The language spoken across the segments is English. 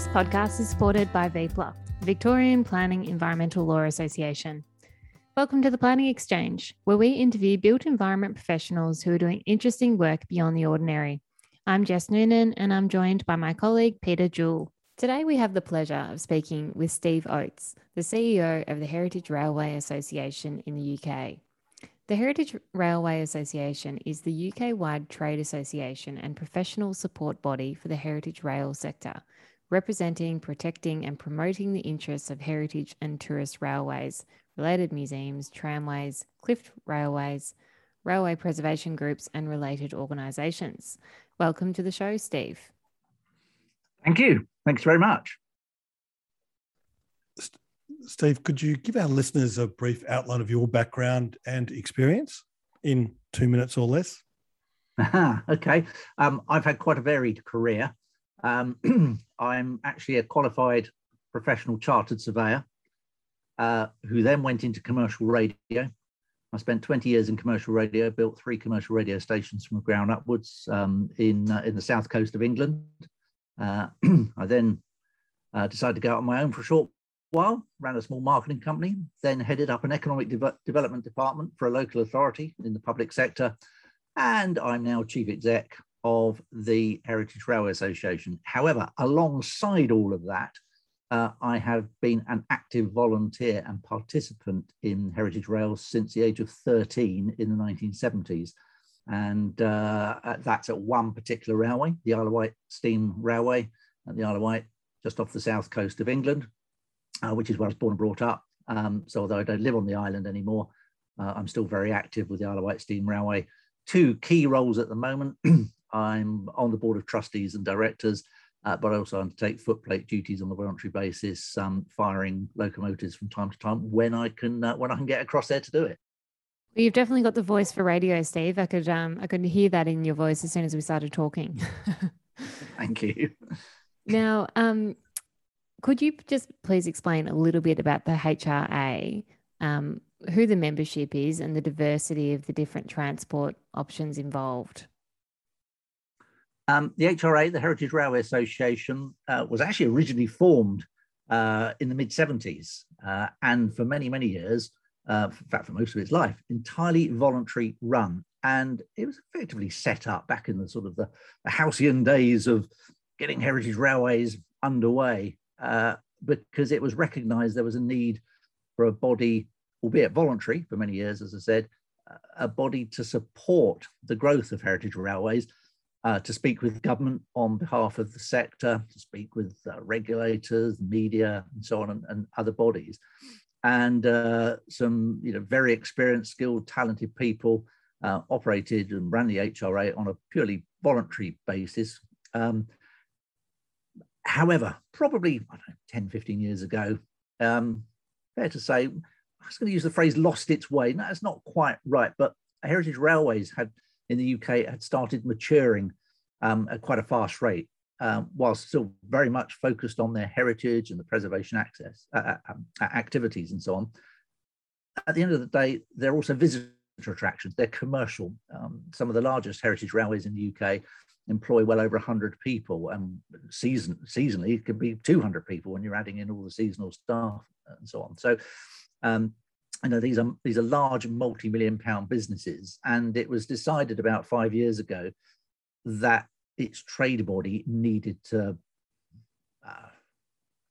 This podcast is supported by VPLA, Victorian Planning Environmental Law Association. Welcome to the Planning Exchange, where we interview built environment professionals who are doing interesting work beyond the ordinary. I'm Jess Noonan, and I'm joined by my colleague Peter Jewell. Today, we have the pleasure of speaking with Steve Oates, the CEO of the Heritage Railway Association in the UK. The Heritage Railway Association is the UK wide trade association and professional support body for the heritage rail sector, representing, protecting, and promoting the interests of heritage and tourist railways, related museums, tramways, cliff railways, railway preservation groups, and related organisations. Welcome to the show, Steve. Thank you. Thanks very much. Steve, could you give our listeners a brief outline of your background and experience in two minutes or less? okay. Um, I've had quite a varied career. Um, I'm actually a qualified professional chartered surveyor uh, who then went into commercial radio. I spent 20 years in commercial radio, built three commercial radio stations from the ground upwards um, in, uh, in the south coast of England. Uh, I then uh, decided to go out on my own for a short while, ran a small marketing company, then headed up an economic de- development department for a local authority in the public sector. And I'm now chief exec of the Heritage Railway Association. However, alongside all of that, uh, I have been an active volunteer and participant in Heritage Rail since the age of 13 in the 1970s. And uh, that's at one particular railway, the Isle of Wight Steam Railway at the Isle of Wight, just off the south coast of England, uh, which is where I was born and brought up. Um, so although I don't live on the island anymore, uh, I'm still very active with the Isle of Wight Steam Railway. Two key roles at the moment. I'm on the board of trustees and directors, uh, but I also undertake footplate duties on a voluntary basis, um, firing locomotives from time to time when I can uh, when I can get across there to do it. Well, you've definitely got the voice for radio, Steve. I could um, I could hear that in your voice as soon as we started talking. Thank you. Now, um, could you just please explain a little bit about the HRA, um, who the membership is, and the diversity of the different transport options involved? Um, the HRA, the Heritage Railway Association, uh, was actually originally formed uh, in the mid 70s uh, and for many, many years, uh, in fact, for most of its life, entirely voluntary run. And it was effectively set up back in the sort of the, the halcyon days of getting heritage railways underway uh, because it was recognized there was a need for a body, albeit voluntary for many years, as I said, a body to support the growth of heritage railways uh, to speak with government on behalf of the sector, to speak with uh, regulators, media, and so on, and, and other bodies. And uh, some you know, very experienced, skilled, talented people uh, operated and ran the HRA on a purely voluntary basis. Um, however, probably I don't know, 10, 15 years ago, um, fair to say, I was going to use the phrase lost its way. No, that's not quite right, but Heritage Railways had in the UK had started maturing um, at quite a fast rate, um, while still very much focused on their heritage and the preservation access uh, uh um, activities and so on. At the end of the day, they're also visitor attractions. They're commercial. Um, some of the largest heritage railways in the UK employ well over 100 people, and season seasonally it could be 200 people when you're adding in all the seasonal staff and so on. So um, Know these are these are large multi-million pound businesses, and it was decided about five years ago that its trade body needed to, uh, I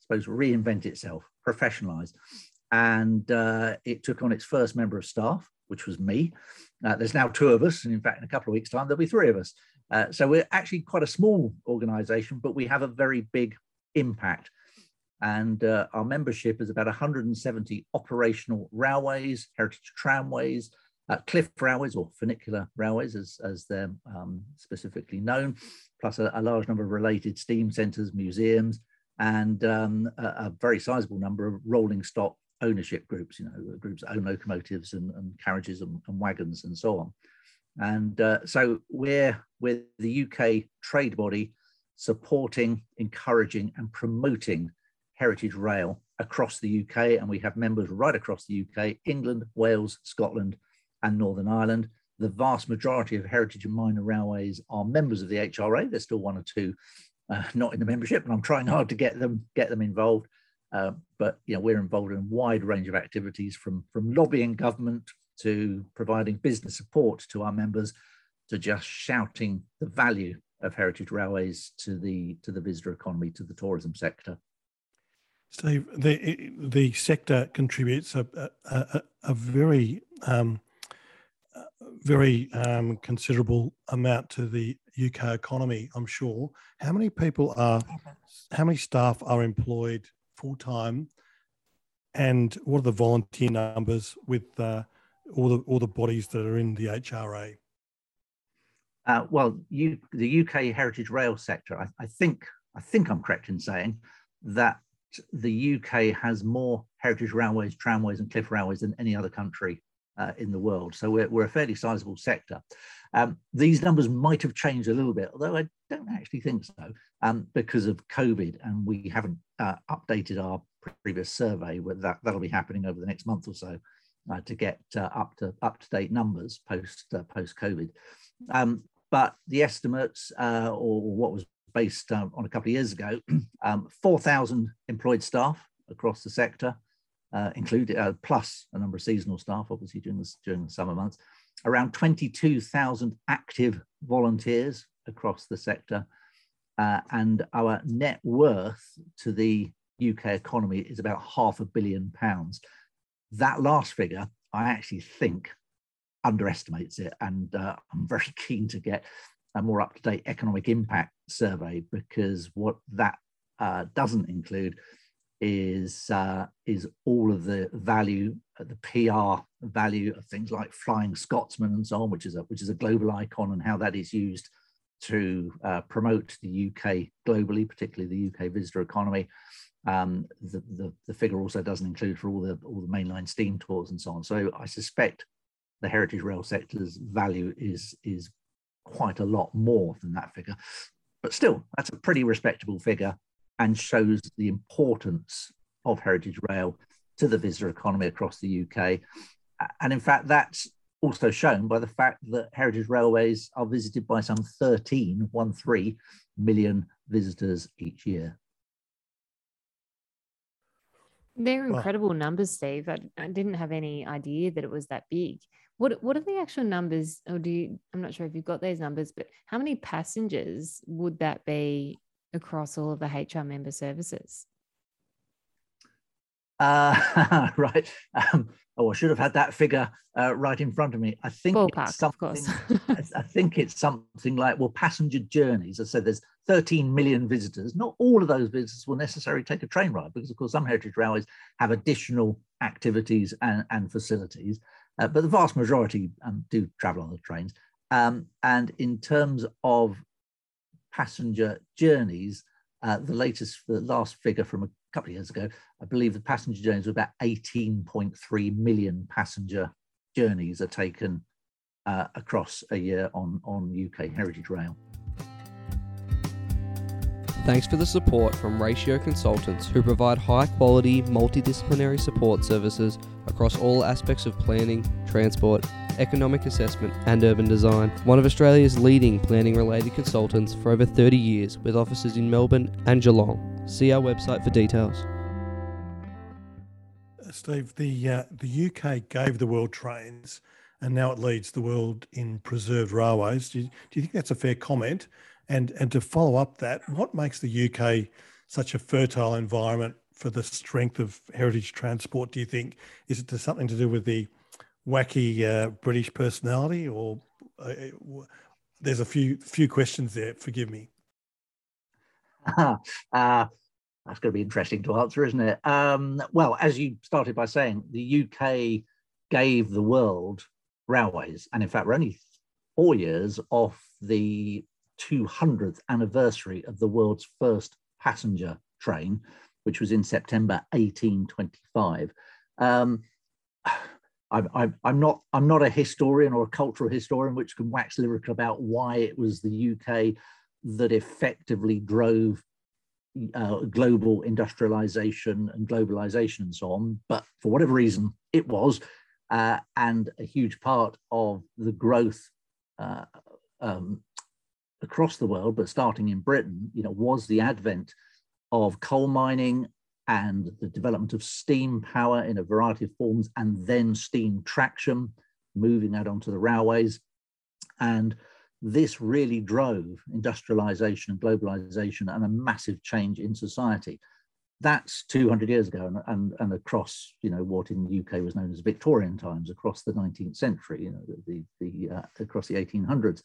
suppose, reinvent itself, professionalize, and uh, it took on its first member of staff, which was me. Uh, there's now two of us, and in fact, in a couple of weeks' time, there'll be three of us. Uh, so we're actually quite a small organisation, but we have a very big impact and uh, our membership is about 170 operational railways, heritage tramways, uh, cliff railways or funicular railways as, as they're um, specifically known, plus a, a, large number of related steam centres, museums, and um, a, a, very sizable number of rolling stock ownership groups, you know, groups that own locomotives and, and carriages and, and, wagons and so on. And uh, so we're, we're the UK trade body supporting, encouraging and promoting Heritage Rail across the UK, and we have members right across the UK, England, Wales, Scotland, and Northern Ireland. The vast majority of heritage and minor railways are members of the HRA. There's still one or two uh, not in the membership, and I'm trying hard to get them get them involved. Uh, but you know, we're involved in a wide range of activities from from lobbying government to providing business support to our members to just shouting the value of heritage railways to the to the visitor economy to the tourism sector. Steve, the the sector contributes a a, a very um, very um, considerable amount to the UK economy. I'm sure. How many people are? How many staff are employed full time? And what are the volunteer numbers with uh, all the all the bodies that are in the HRA? Uh, well, you, the UK heritage rail sector, I, I, think I think I'm correct in saying that the UK has more heritage railways, tramways, and cliff railways than any other country uh, in the world. So we're, we're a fairly sizable sector. Um, these numbers might have changed a little bit, although I don't actually think so, um, because of COVID, and we haven't uh, updated our previous survey. With that that'll be happening over the next month or so uh, to get uh, up to up to date numbers post uh, post COVID. Um, but the estimates, uh, or what was based on a couple of years ago, um, 4,000 employed staff across the sector, uh, included uh, plus a number of seasonal staff, obviously during the, during the summer months, around 22,000 active volunteers across the sector, uh, and our net worth to the UK economy is about half a billion pounds. That last figure, I actually think, underestimates it, and uh, I'm very keen to get a more up-to-date economic impact survey because what that uh, doesn't include is uh, is all of the value, uh, the PR value of things like Flying Scotsman and so on, which is a which is a global icon, and how that is used to uh, promote the UK globally, particularly the UK visitor economy. Um, the, the, the figure also doesn't include for all the all the mainline steam tours and so on. So I suspect the heritage rail sector's value is is quite a lot more than that figure, but still that's a pretty respectable figure and shows the importance of heritage rail to the visitor economy across the UK. And in fact, that's also shown by the fact that heritage railways are visited by some 13, one three million visitors each year. They're incredible numbers, Steve. I, I, didn't have any idea that it was that big. What what are the actual numbers? Or do you? I'm not sure if you've got those numbers, but how many passengers would that be across all of the HR member services? Uh, right. Um, oh, I should have had that figure uh, right in front of me. I think Ballpark, it's something, of course. I think it's something like, well, passenger journeys. I said there's 13 million visitors. Not all of those visitors will necessarily take a train ride because, of course, some heritage railways have additional activities and, and facilities, uh, but the vast majority um, do travel on the trains. Um, and in terms of passenger journeys, uh, the latest, the last figure from a couple of years ago, I believe the passenger journeys were about 18.3 million passenger journeys are taken uh, across a year on, on UK Heritage Rail. Thanks for the support from Ratio Consultants, who provide high quality, multidisciplinary support services across all aspects of planning, transport, economic assessment, and urban design. One of Australia's leading planning related consultants for over 30 years, with offices in Melbourne and Geelong. See our website for details. Steve, the uh, the UK gave the world trains, and now it leads the world in preserved railways. Do you, do you think that's a fair comment? And and to follow up that, what makes the UK such a fertile environment for the strength of heritage transport? Do you think is it something to do with the wacky uh, British personality, or uh, there's a few few questions there? Forgive me. uh, that's going to be interesting to answer, isn't it? Um, well, as you started by saying, the UK gave the world railways, and in fact, we're only four years off the 200th anniversary of the world's first passenger train, which was in September 1825. Um, I'm, I'm, not I'm not a historian or a cultural historian which can wax lyrical about why it was the UK that effectively drove uh, global industrialization and globalization and so on. But for whatever reason, it was, uh, and a huge part of the growth uh, um, across the world, but starting in Britain, you know, was the advent of coal mining and the development of steam power in a variety of forms, and then steam traction, moving out onto the railways. And this really drove industrialization and globalization and a massive change in society. That's 200 years ago, and, and, and across, you know, what in the UK was known as Victorian times, across the 19th century, you know, the, the uh, across the 1800s.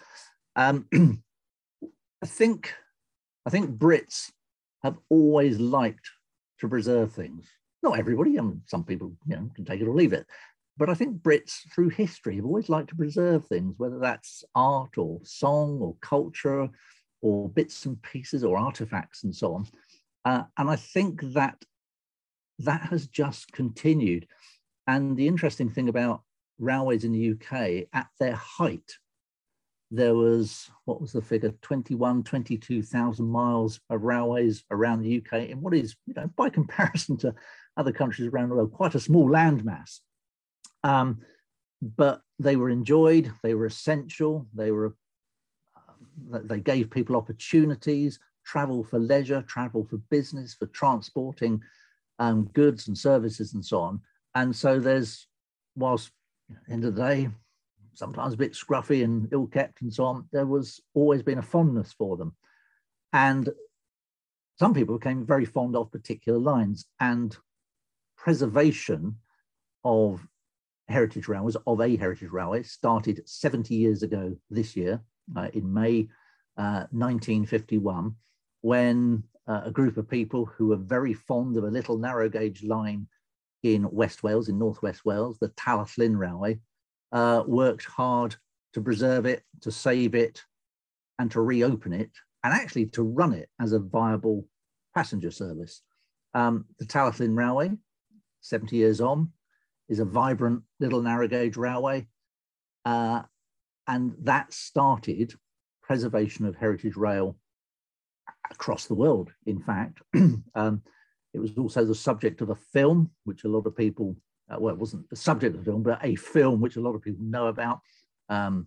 Um, I think, I think Brits have always liked to preserve things. Not everybody, I mean, some people you know, can take it or leave it. But I think Brits through history have always liked to preserve things, whether that's art or song or culture or bits and pieces or artifacts and so on. Uh, and I think that that has just continued. And the interesting thing about railways in the UK at their height there was what was the figure? 21 22,000 miles of railways around the UK in what is you know by comparison to other countries around the world quite a small landmass. Um, but they were enjoyed they were essential they were uh, they gave people opportunities travel for leisure travel for business for transporting um, goods and services and so on. And so there's whilst end of the day sometimes a bit scruffy and ill kept and so on, there was always been a fondness for them. And some people became very fond of particular lines and preservation of heritage railways, of a heritage railway, started 70 years ago this year uh, in May uh, 1951, when uh, a group of people who were very fond of a little narrow gauge line in West Wales, in Northwest Wales, the Talyllyn Railway, uh, worked hard to preserve it, to save it, and to reopen it, and actually to run it as a viable passenger service. Um, the Talyllyn Railway, 70 years on, is a vibrant little narrow gauge railway. Uh, and that started preservation of heritage rail across the world, in fact. um, it was also the subject of a film, which a lot of people uh, well, it wasn't the subject of the film, but a film which a lot of people know about, um,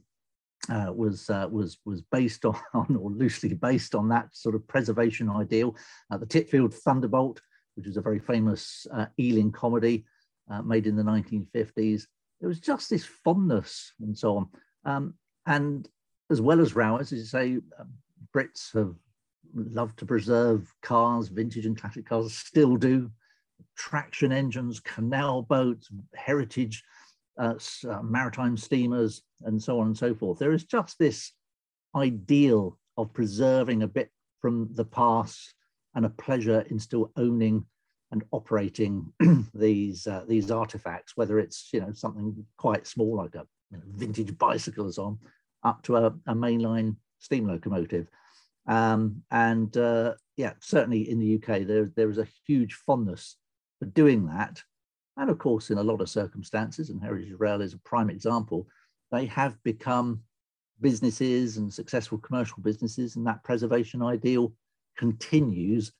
uh, was uh, was was based on, or loosely based on that sort of preservation ideal. Uh, the Titfield Thunderbolt, which was a very famous uh, Ealing comedy uh, made in the 1950s. It was just this fondness and so on. Um, and as well as Rowers, as you say, um, Brits have loved to preserve cars, vintage and classic cars, still do traction engines, canal boats, heritage uh, uh, maritime steamers, and so on and so forth. There is just this ideal of preserving a bit from the past and a pleasure in still owning and operating these uh, these artifacts, whether it's you know something quite small like a you know, vintage bicycle on, up to a, a mainline steam locomotive. Um, and uh, yeah, certainly in the UK, there, there is a huge fondness for doing that. And of course, in a lot of circumstances, and Heritage Rail is a prime example, they have become businesses and successful commercial businesses, and that preservation ideal continues,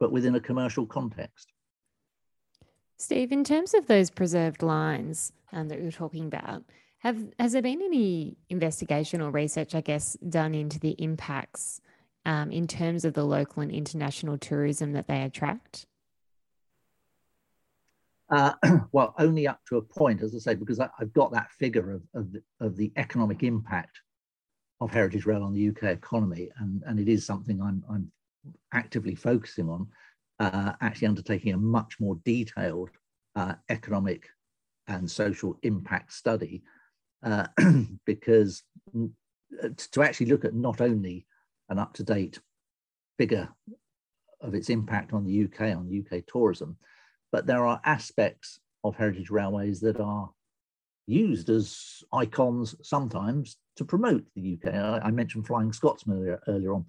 but within a commercial context. Steve, in terms of those preserved lines um, that we were talking about, have has there been any investigation or research, I guess, done into the impacts um, in terms of the local and international tourism that they attract? Uh, well, only up to a point, as I say, because I, have got that figure of, of the, of, the, economic impact of Heritage Rail on the UK economy, and, and it is something I'm, I'm actively focusing on, uh, actually undertaking a much more detailed uh, economic and social impact study, uh, because uh, to actually look at not only an up-to-date figure of its impact on the UK, on UK tourism, but there are aspects of heritage railways that are used as icons sometimes to promote the UK. I, I mentioned Flying Scotsman earlier, earlier on.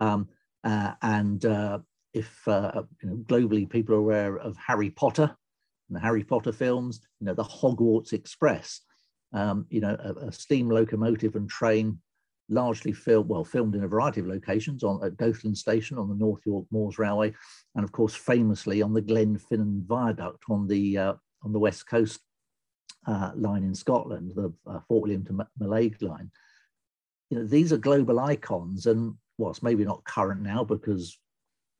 Um, uh, and uh, if uh, you know, globally people are aware of Harry Potter and the Harry Potter films, you know, the Hogwarts Express, um, you know, a, a, steam locomotive and train largely filmed, well, filmed in a variety of locations on at Goathland Station on the North York Moors Railway, and of course, famously on the Glenfinnan Viaduct on the uh, on the west coast uh, line in Scotland, the uh, Fort William to Mallaig line. you know, these are global icons, and what's well, maybe not current now because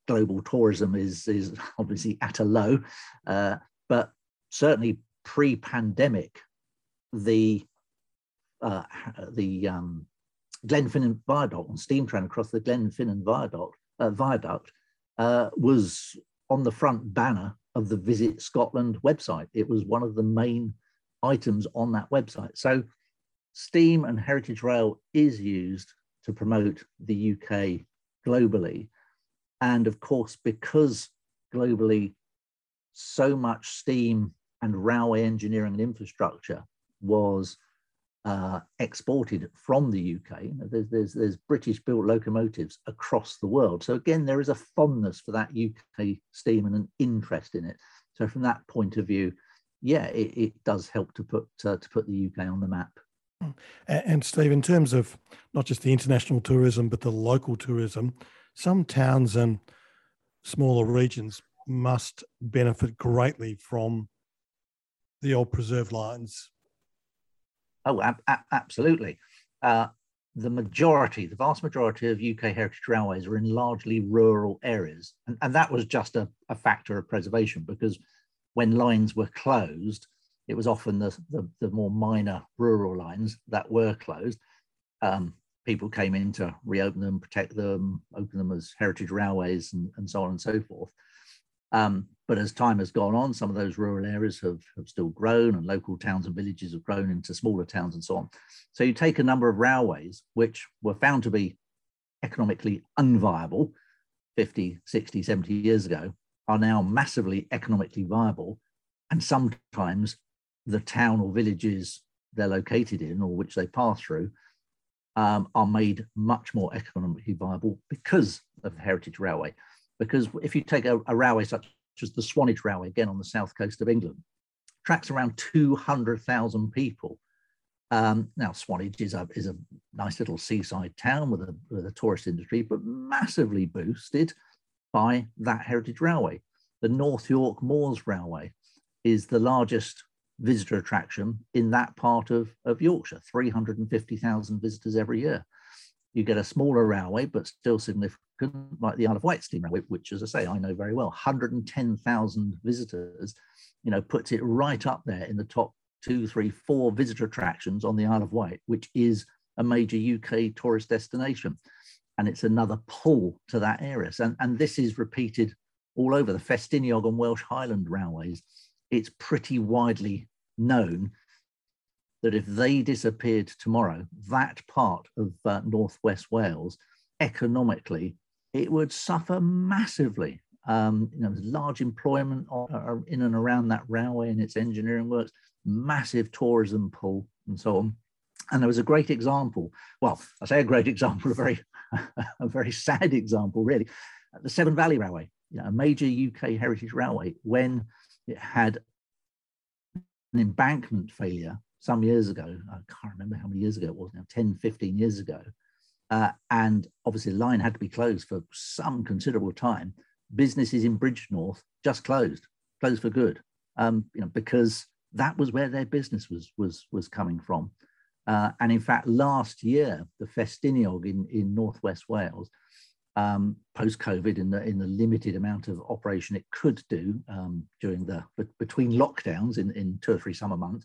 global tourism is is obviously at a low, uh, but certainly pre-pandemic, the uh, the um, Glenfinnan Viaduct and steam train across the Glenfinnan Viaduct, uh, Viaduct uh, was on the front banner of the Visit Scotland website. It was one of the main items on that website. So Steam and Heritage Rail is used to promote the UK globally. And of course, because globally so much steam and railway engineering and infrastructure was uh, exported from the UK. There's, there's, there's British built locomotives across the world. So again, there is a fondness for that UK steam and an interest in it. So from that point of view, yeah, it, it does help to put uh, to put the UK on the map. And, and Steve, in terms of not just the international tourism, but the local tourism, some towns and smaller regions must benefit greatly from the old preserved lines Oh, ab- ab- absolutely. Uh, the majority, the vast majority of UK heritage railways are in largely rural areas. And, and that was just a, a, factor of preservation because when lines were closed, it was often the, the, the more minor rural lines that were closed. Um, people came in to reopen them, protect them, open them as heritage railways, and, and so on and so forth. Um, but as time has gone on, some of those rural areas have, have still grown and local towns and villages have grown into smaller towns and so on. So you take a number of railways which were found to be economically unviable 50, 60, 70 years ago, are now massively economically viable. And sometimes the town or villages they're located in or which they pass through um, are made much more economically viable because of heritage railway. Because if you take a, a railway such as the Swanage Railway, again on the south coast of England, tracks around 200,000 people. Um, now, Swanage is a, is a nice little seaside town with a, with a tourist industry, but massively boosted by that heritage railway. The North York Moors Railway is the largest visitor attraction in that part of, of Yorkshire, 350,000 visitors every year. You get a smaller railway, but still significant like the Isle of Wight steam railway, which, as I say, I know very well, 110,000 visitors, you know, puts it right up there in the top two, three, four visitor attractions on the Isle of Wight, which is a major UK tourist destination. And it's another pull to that area. And, and this is repeated all over the Festiniog and Welsh Highland railways. It's pretty widely known that if they disappeared tomorrow, that part of uh, Northwest Wales economically it would suffer massively. Um, you know, large employment in and around that railway and its engineering works, massive tourism pull, and so on. And there was a great example. Well, I say a great example, a very, a very sad example, really. The Severn Valley Railway, you know, a major UK heritage railway, when it had an embankment failure some years ago, I can't remember how many years ago it was now, 10, 15 years ago, uh, and obviously the line had to be closed for some considerable time. Businesses in Bridgnorth just closed, closed for good, um, you know, because that was where their business was was was coming from. Uh, and in fact, last year, the Festiniog in, in Northwest Wales, um, post-COVID, in the in the limited amount of operation it could do um, during the between lockdowns in, in two or three summer months,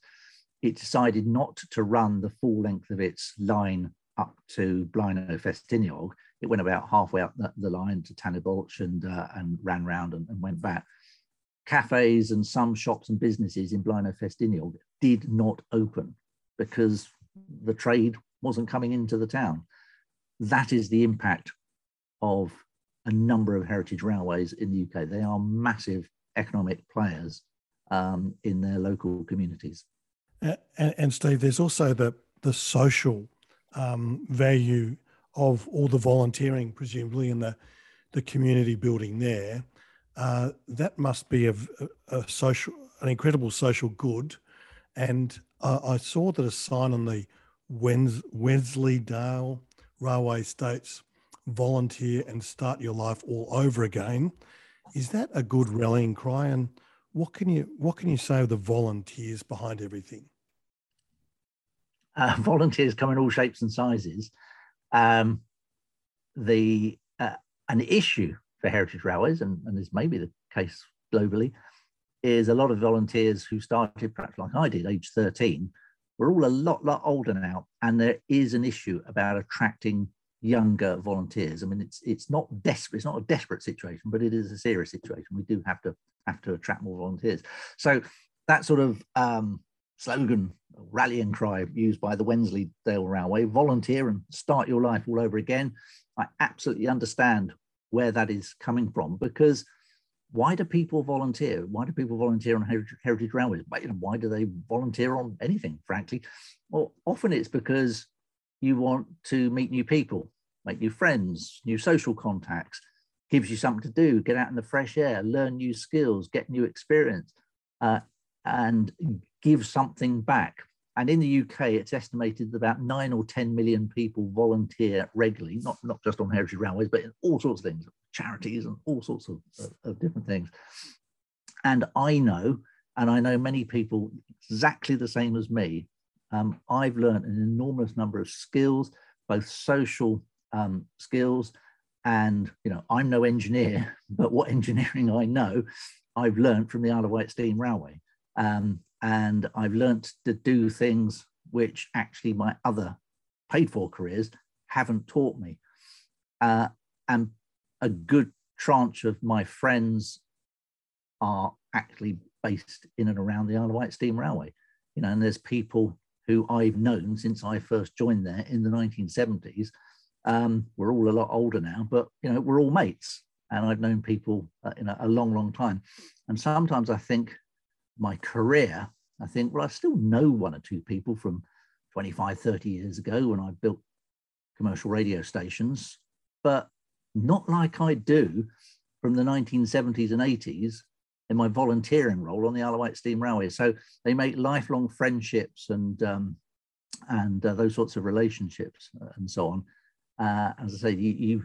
it decided not to run the full length of its line up to Blaenau Ffestiniog. It went about halfway up the, the line to Tan-y-Bwlch and, uh, and ran round and, and, went back. Cafes and some shops and businesses in Blaenau Ffestiniog did not open because the trade wasn't coming into the town. That is the impact of a number of heritage railways in the UK. They are massive economic players um, in their local communities. And, and, Steve, there's also the the social um, value of all the volunteering, presumably in the the community building there. Uh, that must be a, a, social, an incredible social good. And uh, I saw that a sign on the Wens- Wensleydale Railway states volunteer and start your life all over again. Is that a good rallying cry? And what can you what can you say of the volunteers behind everything? uh, volunteers come in all shapes and sizes. Um, the uh, an issue for heritage railways, and, and this may be the case globally, is a lot of volunteers who started perhaps like I did, age 13, we're all a lot, lot older now, and there is an issue about attracting younger volunteers. I mean, it's it's not desperate, it's not a desperate situation, but it is a serious situation. We do have to have to attract more volunteers. So that sort of um, slogan, rallying cry used by the Wensleydale Railway, volunteer and start your life all over again. I absolutely understand where that is coming from because why do people volunteer? Why do people volunteer on heritage, heritage railways? Why do they volunteer on anything, frankly? Well, often it's because you want to meet new people, make new friends, new social contacts, gives you something to do, get out in the fresh air, learn new skills, get new experience, uh, and give something back. And in the UK, it's estimated that about nine or 10 million people volunteer regularly, not, not just on heritage railways, but in all sorts of things, charities and all sorts of, of, of different things. And I know, and I know many people exactly the same as me, um, I've learned an enormous number of skills, both social um, skills and, you know, I'm no engineer, but what engineering I know, I've learned from the Isle of Wight Steam Railway. Um, and I've learned to do things which actually my other paid for careers haven't taught me. Uh, and a good tranche of my friends are actually based in and around the Isle of Wight Steam Railway. You know, and there's people who I've known since I first joined there in the 1970s. Um, we're all a lot older now, but you know, we're all mates, and I've known people uh, in a, a long, long time. And sometimes I think my career, I think, well, I still know one or two people from 25, 30 years ago when I built commercial radio stations, but not like I do from the 1970s and 80s in my volunteering role on the Wight Steam Railway. So they make lifelong friendships and um, and uh, those sorts of relationships uh, and so on. Uh, as I say, you, you,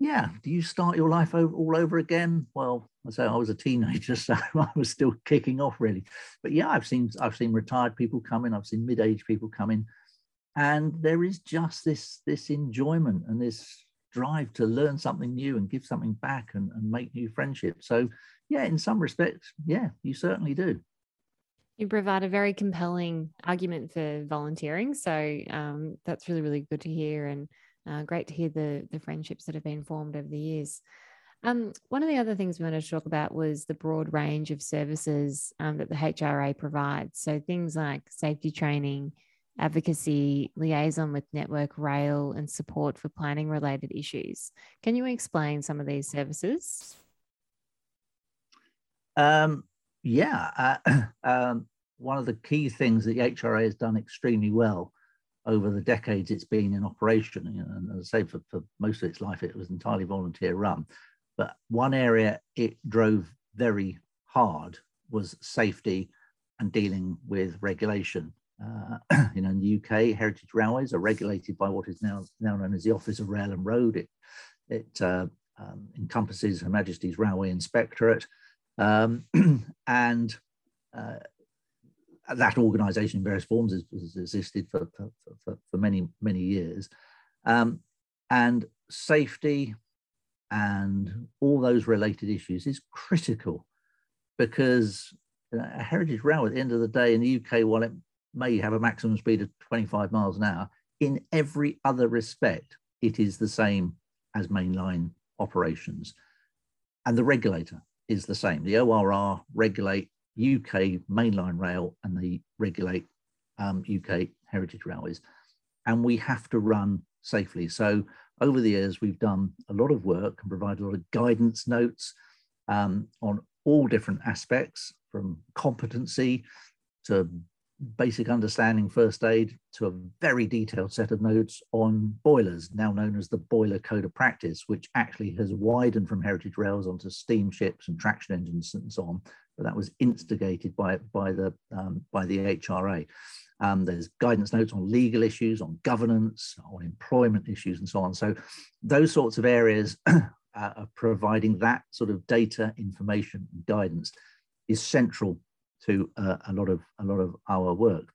yeah, do you start your life over, all over again? Well, I say I was a teenager, so I was still kicking off really. But yeah, I've seen I've seen retired people come in, I've seen mid-aged people come in, and there is just this this enjoyment and this drive to learn something new and give something back and, and make new friendships. So yeah, in some respects, yeah, you certainly do. You provide a very compelling argument for volunteering. So um, that's really, really good to hear and uh, great to hear the, the friendships that have been formed over the years. Um, one of the other things we wanted to talk about was the broad range of services um, that the HRA provides. So things like safety training, advocacy, liaison with Network Rail, and support for planning related issues. Can you explain some of these services? Um, yeah, uh, um, one of the key things that the HRA has done extremely well over the decades it's been in operation, and as I say, for, for most of its life, it was entirely volunteer run. But one area it drove very hard was safety and dealing with regulation. Uh, you know, in the UK, heritage railways are regulated by what is now now known as the Office of Rail and Road. It it uh, um, encompasses Her Majesty's Railway Inspectorate, um, and uh, that organisation in various forms has, has existed for, for, for, for, many many years, um, and safety and all those related issues is critical because a heritage railway at the end of the day in the UK, while it may have a maximum speed of 25 miles an hour, in every other respect, it is the same as mainline operations. And the regulator is the same. The ORR regulate UK mainline rail and they regulate um, UK heritage railways. And we have to run safely. So over the years, we've done a lot of work and provided a lot of guidance notes um, on all different aspects from competency to basic understanding first aid to a very detailed set of notes on boilers, now known as the Boiler Code of Practice, which actually has widened from heritage rails onto steamships and traction engines and so on. But that was instigated by, by, the, um, by the HRA. Um, there's guidance notes on legal issues, on governance, on employment issues, and so on. So those sorts of areas uh, providing that sort of data, information, and guidance is central to uh, a lot of a lot of our work.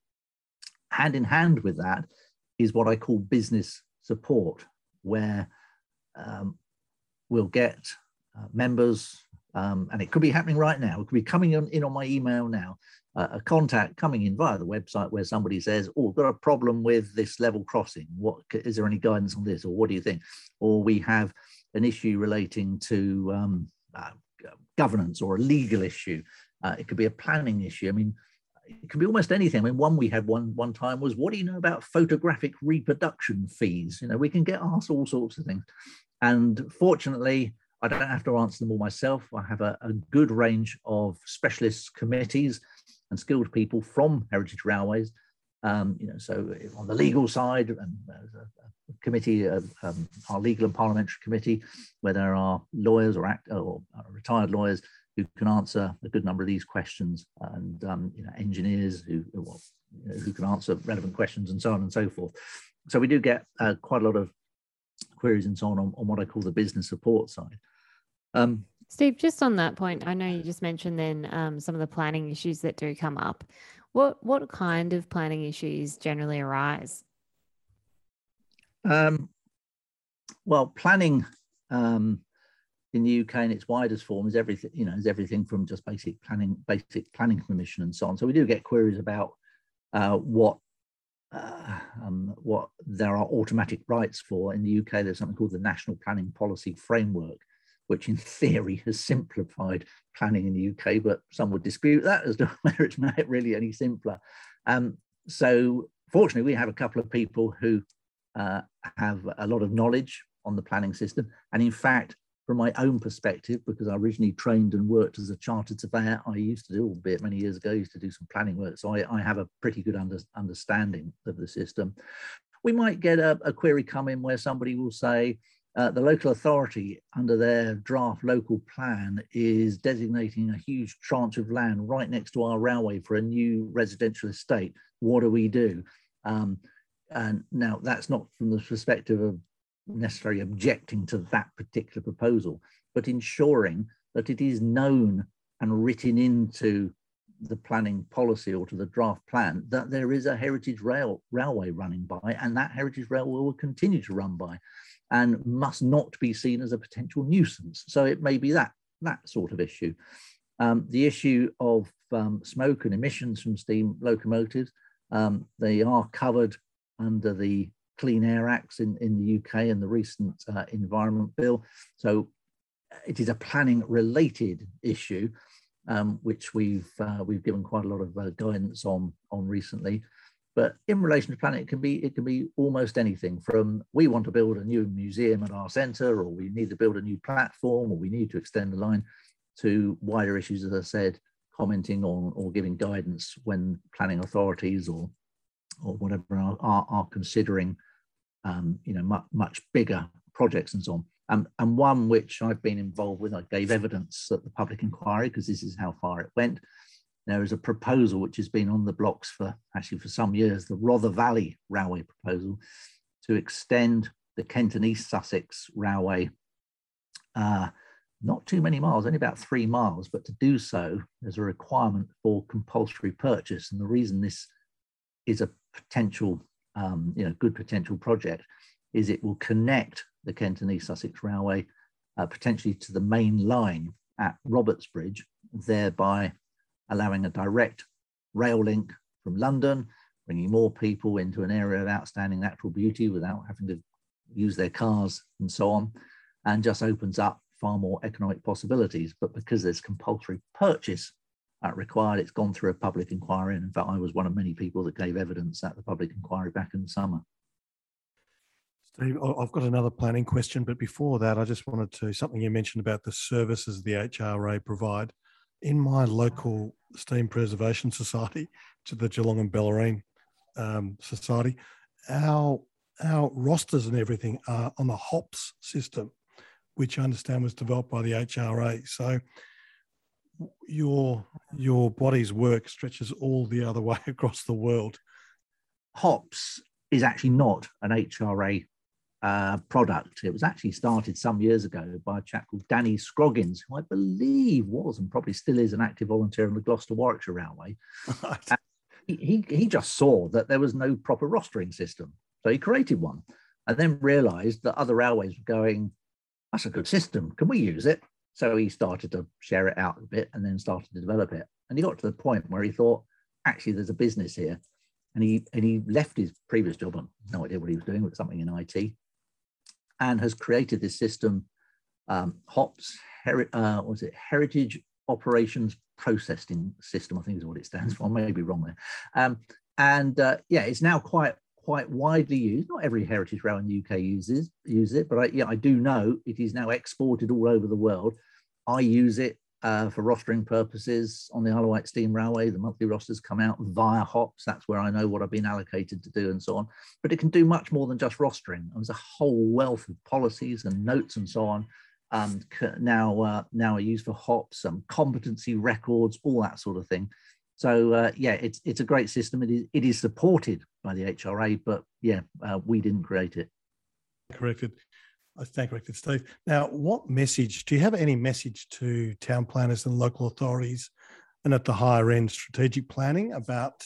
hand in hand with that is what I call business support, where um, we'll get uh, members, um, and it could be happening right now. It could be coming in on my email now. Uh, a contact coming in via the website where somebody says, "Oh, I've got a problem with this level crossing. What is there any guidance on this, or what do you think?" Or we have an issue relating to um, uh, governance or a legal issue. Uh, it could be a planning issue. I mean, it can be almost anything. I mean, one we had one one time was, what do you know about photographic reproduction fees? You know, we can get asked all sorts of things. And fortunately, I don't have to answer them all myself. I have a, a good range of specialist committees and skilled people from Heritage Railways. Um, you know, so on the legal side, and a committee, uh, um, our legal and parliamentary committee, where there are lawyers or act or retired lawyers who can answer a good number of these questions, and um, you know, engineers who well, you know, who can answer relevant questions, and so on and so forth. So we do get uh, quite a lot of queries and so on, on on what I call the business support side. Um, Steve, just on that point, I know you just mentioned then um, some of the planning issues that do come up. What what kind of planning issues generally arise? Um, well, planning um, in the UK in its widest form is everything, you know, is everything from just basic planning, basic planning permission and so on. So we do get queries about uh, what uh, um, what there are automatic rights for. In the UK, there's something called the National Planning Policy Framework, which in theory has simplified planning in the UK, but some would dispute that as to whether it's made it really any simpler. Um, so fortunately, we have a couple of people who uh, have a lot of knowledge on the planning system. And in fact, from my own perspective, because I originally trained and worked as a chartered surveyor, I used to do, albeit many years ago, used to do some planning work. So I, I have a pretty good under, understanding of the system. We might get a, a query come in where somebody will say, uh, the local authority under their draft local plan is designating a huge tranche of land right next to our railway for a new residential estate. What do we do? Um, and now that's not from the perspective of necessarily objecting to that particular proposal, but ensuring that it is known and written into the planning policy or to the draft plan that there is a heritage rail railway running by and that heritage railway will continue to run by and must not be seen as a potential nuisance. So it may be that that sort of issue. Um, the issue of um, smoke and emissions from steam locomotives um, they are covered under the Clean Air Acts in, in the UK and the recent uh, Environment Bill. So it is a planning related issue, um, which we've uh, we've given quite a lot of uh, guidance on on recently. But in relation to planning, it can be it can be almost anything from we want to build a new museum at our centre, or we need to build a new platform, or we need to extend the line, to wider issues, as I said, commenting on or giving guidance when planning authorities or or whatever are, are, are considering, um, you know, much, much bigger projects and so on. Um, and one which I've been involved with, I gave evidence at the public inquiry because this is how far it went. There is a proposal which has been on the blocks for actually for some years, the Rother Valley Railway proposal to extend the Kent and East Sussex Railway uh, not too many miles, only about three miles, but to do so, there's a requirement for compulsory purchase. And the reason this is a potential, um, you know, good potential project is it will connect the Kent and East Sussex Railway uh, potentially to the main line at Robertsbridge, thereby allowing a direct rail link from London, bringing more people into an area of outstanding natural beauty without having to use their cars and so on, and just opens up far more economic possibilities. But because there's compulsory purchase required. It's gone through a public inquiry. And in fact, I was one of many people that gave evidence at the public inquiry back in the summer. Steve, I've got another planning question, but before that, I just wanted to something you mentioned about the services the HRA provide. In my local Steam Preservation Society, to the Geelong and Bellarine um, Society, our our rosters and everything are on the HOPS system, which I understand was developed by the HRA. So your your body's work stretches all the other way across the world. Hops is actually not an HRA uh, product. It was actually started some years ago by a chap called Danny Scroggins, who I believe was and probably still is an active volunteer on the Gloucester Warwickshire Railway. He, he just saw that there was no proper rostering system. So he created one and then realized that other railways were going, that's a good system. Can we use it? So he started to share it out a bit and then started to develop it. And he got to the point where he thought, actually, there's a business here. And he and he left his previous job on no idea what he was doing, but something in IT, and has created this system, um, HOPS, heri- uh, was it Heritage Operations Processing System? I think is what it stands for. I may be wrong there. Um, and uh, yeah, it's now quite quite widely used. Not every heritage rail in the UK uses use it, but I, yeah, I do know it is now exported all over the world. I use it uh, for rostering purposes on the Isle of Wight Steam Railway. The monthly rosters come out via HOPS. That's where I know what I've been allocated to do and so on. But it can do much more than just rostering. There's a whole wealth of policies and notes and so on. Um, now, uh, now are used for HOPS, some competency records, all that sort of thing. So uh, yeah, it's it's a great system. It is it is supported by the HRA, but yeah, uh, we didn't create it. Corrected. I stand corrected, Steve. Now, what message do you have? Any message to town planners and local authorities, and at the higher end, strategic planning about,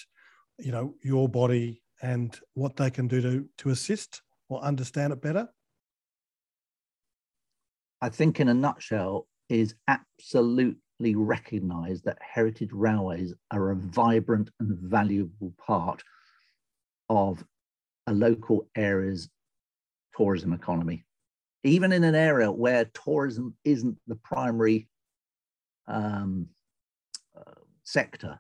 you know, your body and what they can do to to assist or understand it better? I think, in a nutshell, is absolutely recognise that heritage railways are a vibrant and valuable part of a local area's tourism economy. Even in an area where tourism isn't the primary um, uh, sector,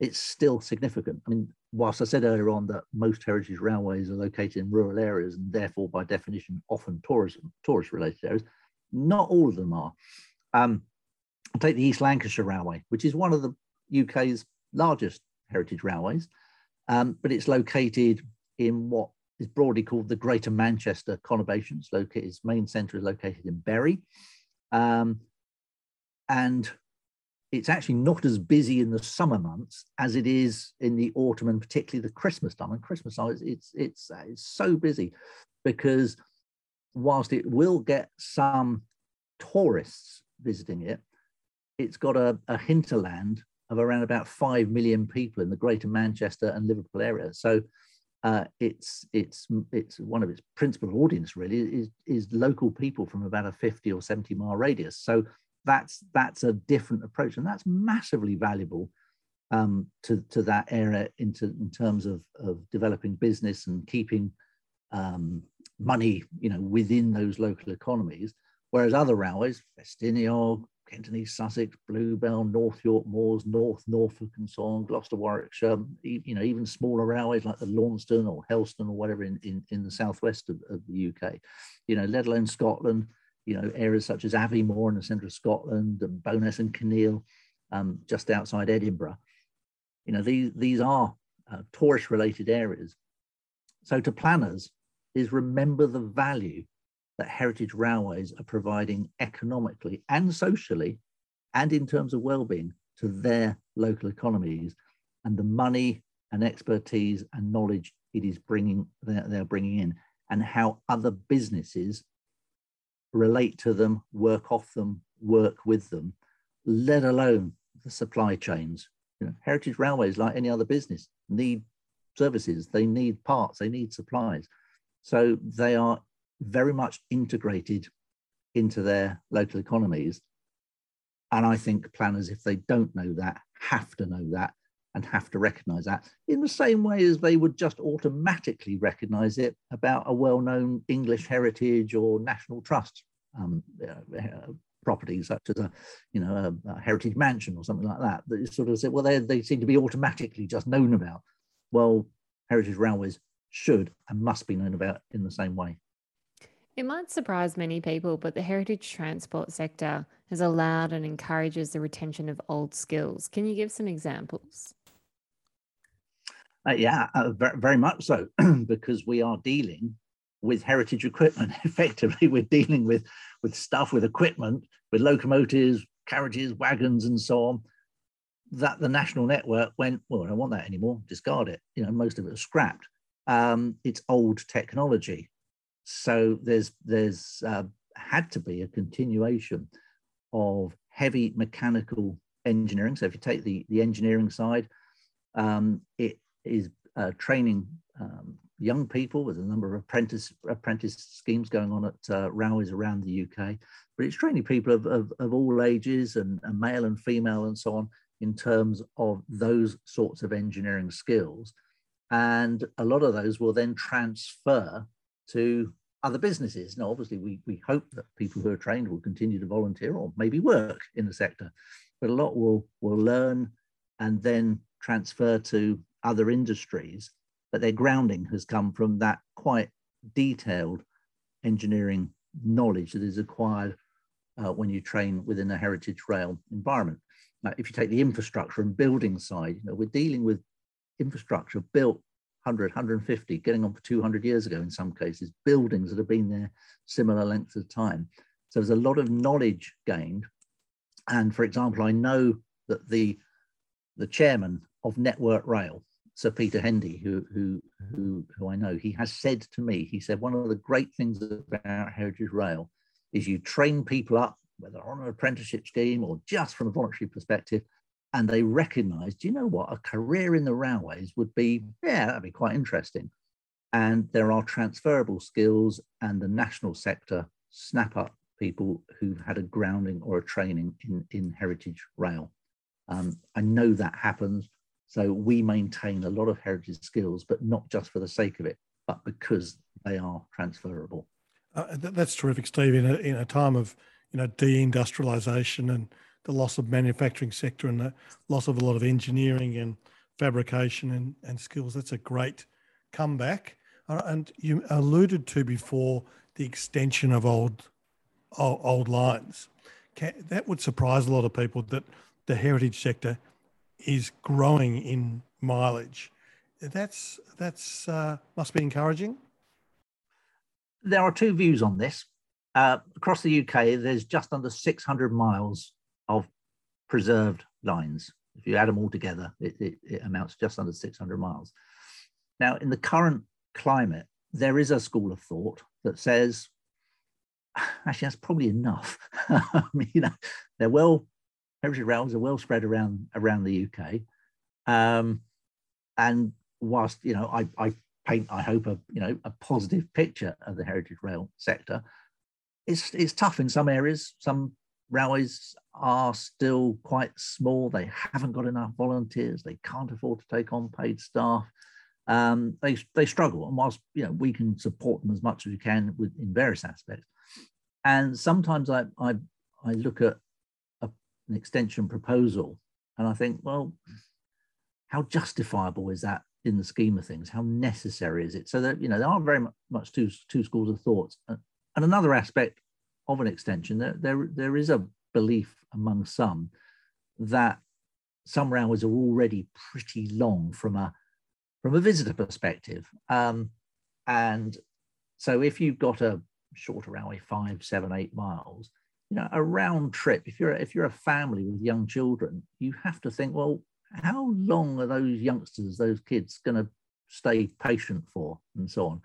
it's still significant. I mean, whilst I said earlier on that most heritage railways are located in rural areas and therefore, by definition, often tourism, tourist related areas, not all of them are. Um, take the East Lancashire Railway, which is one of the UK's largest heritage railways, um, but it's located in what is broadly called the Greater Manchester conurbation. It's located, its main centre is located in Bury. Um, and it's actually not as busy in the summer months as it is in the autumn and particularly the Christmas time. And Christmas time, it's, it's, it's, uh, it's so busy because whilst it will get some tourists visiting it, it's got a, a hinterland of around about 5 million people in the greater Manchester and Liverpool area. So uh, it's it's it's one of its principal audience really is is local people from about a 50 or 70 mile radius. So that's that's a different approach, and that's massively valuable um, to to that area into in terms of of developing business and keeping um, money you know within those local economies. Whereas other railways, Ffestiniog, East Sussex, Bluebell, North York Moors, North Norfolk, and so on, Gloucester, Warwickshire, you know, even smaller railways like the Launceston or Helston or whatever in, in, in the southwest of, of the UK, you know, let alone Scotland, you know, areas such as Aviemore in the centre of Scotland and Bo'ness and Kinneil, um, just outside Edinburgh. You know, these, these are uh, tourist related areas. So to planners is remember the value that heritage railways are providing economically and socially and in terms of well-being to their local economies. And the money and expertise and knowledge it is bringing they're, they're bringing in and how other businesses relate to them work off them work with them let alone the supply chains. You know, heritage railways like any other business need services they need parts they need supplies. So they are very much integrated into their local economies. And I think planners, if they don't know that, have to know that and have to recognize that in the same way as they would just automatically recognize it about a well known English heritage or national trust um, uh, property, such as a, you know, a, a, heritage mansion or something like that. That sort of say, well, they, they seem to be automatically just known about. Well, heritage railways should and must be known about in the same way. It might surprise many people, but the heritage transport sector has allowed and encourages the retention of old skills. Can you give some examples? Uh, yeah, uh, very, much so, because we are dealing with heritage equipment. Effectively, we're dealing with with stuff, with equipment, with locomotives, carriages, wagons, and so on. That the national network went, well, I don't want that anymore. Discard it. You know, most of it was scrapped. Um, it's old technology. So there's there's uh, had to be a continuation of heavy mechanical engineering. So if you take the, the engineering side, Um, it is uh, training um, young people. There's a number of apprentice apprentice schemes going on at uh, around the UK, but it's training people of, of, of all ages and, and, male and female and so on in terms of those sorts of engineering skills. And a lot of those will then transfer to other businesses. Now, obviously, we, we hope that people who are trained will continue to volunteer or maybe work in the sector, but a lot will, will learn and then transfer to other industries. But their grounding has come from that quite detailed engineering knowledge that is acquired uh, when you train within a heritage rail environment. Now, if you take the infrastructure and building side, you know, we're dealing with infrastructure built 100, 150, getting on for 200 years ago in some cases, buildings that have been there similar lengths of time. So there's a lot of knowledge gained. And for example, I know that the, the chairman of Network Rail, Sir Peter Hendy, who, who, who, who I know, he has said to me, he said, one of the great things about Heritage Rail is you train people up, whether on an apprenticeship scheme or just from a voluntary perspective, and they recognized, you know what, a career in the railways would be, yeah, that'd be quite interesting. And there are transferable skills, and the national sector snap up people who've had a grounding or a training in, in heritage rail. Um, I know that happens. So we maintain a lot of heritage skills, but not just for the sake of it, but because they are transferable. Uh, that's terrific, Steve. In a, in a time of you know deindustrialization and the loss of manufacturing sector and the loss of a lot of engineering and fabrication and, and skills. That's a great comeback. Uh, and you alluded to before the extension of old old, old lines. Can, that would surprise a lot of people that the heritage sector is growing in mileage. That's that's uh, must be encouraging. There are two views on this. Uh, across the UK, there's just under 600 miles of preserved lines. If you add them all together, it, it, it amounts just under 600 miles. Now, in the current climate, there is a school of thought that says, actually, that's probably enough. I mean, you know, they're well, heritage rails are well spread around around the UK, um, and whilst you know, I, I paint, I hope a you know a positive picture of the heritage rail sector. It's it's tough in some areas. Some railways are still quite small. They haven't got enough volunteers. They can't afford to take on paid staff. Um, they, they struggle. And whilst you know we can support them as much as we can with, in various aspects, and sometimes I, I, I look at a, an extension proposal and I think, well, how justifiable is that in the scheme of things? How necessary is it? So that you know there are very much two two schools of thoughts. And another aspect of an extension, there, there, there is a belief among some that summer hours are already pretty long from a from a visitor perspective. Um, and so if you've got a shorter hour, five, seven, eight miles, you know, a round trip, if you're if you're a family with young children, you have to think, well, how long are those youngsters, those kids going to stay patient for, and so on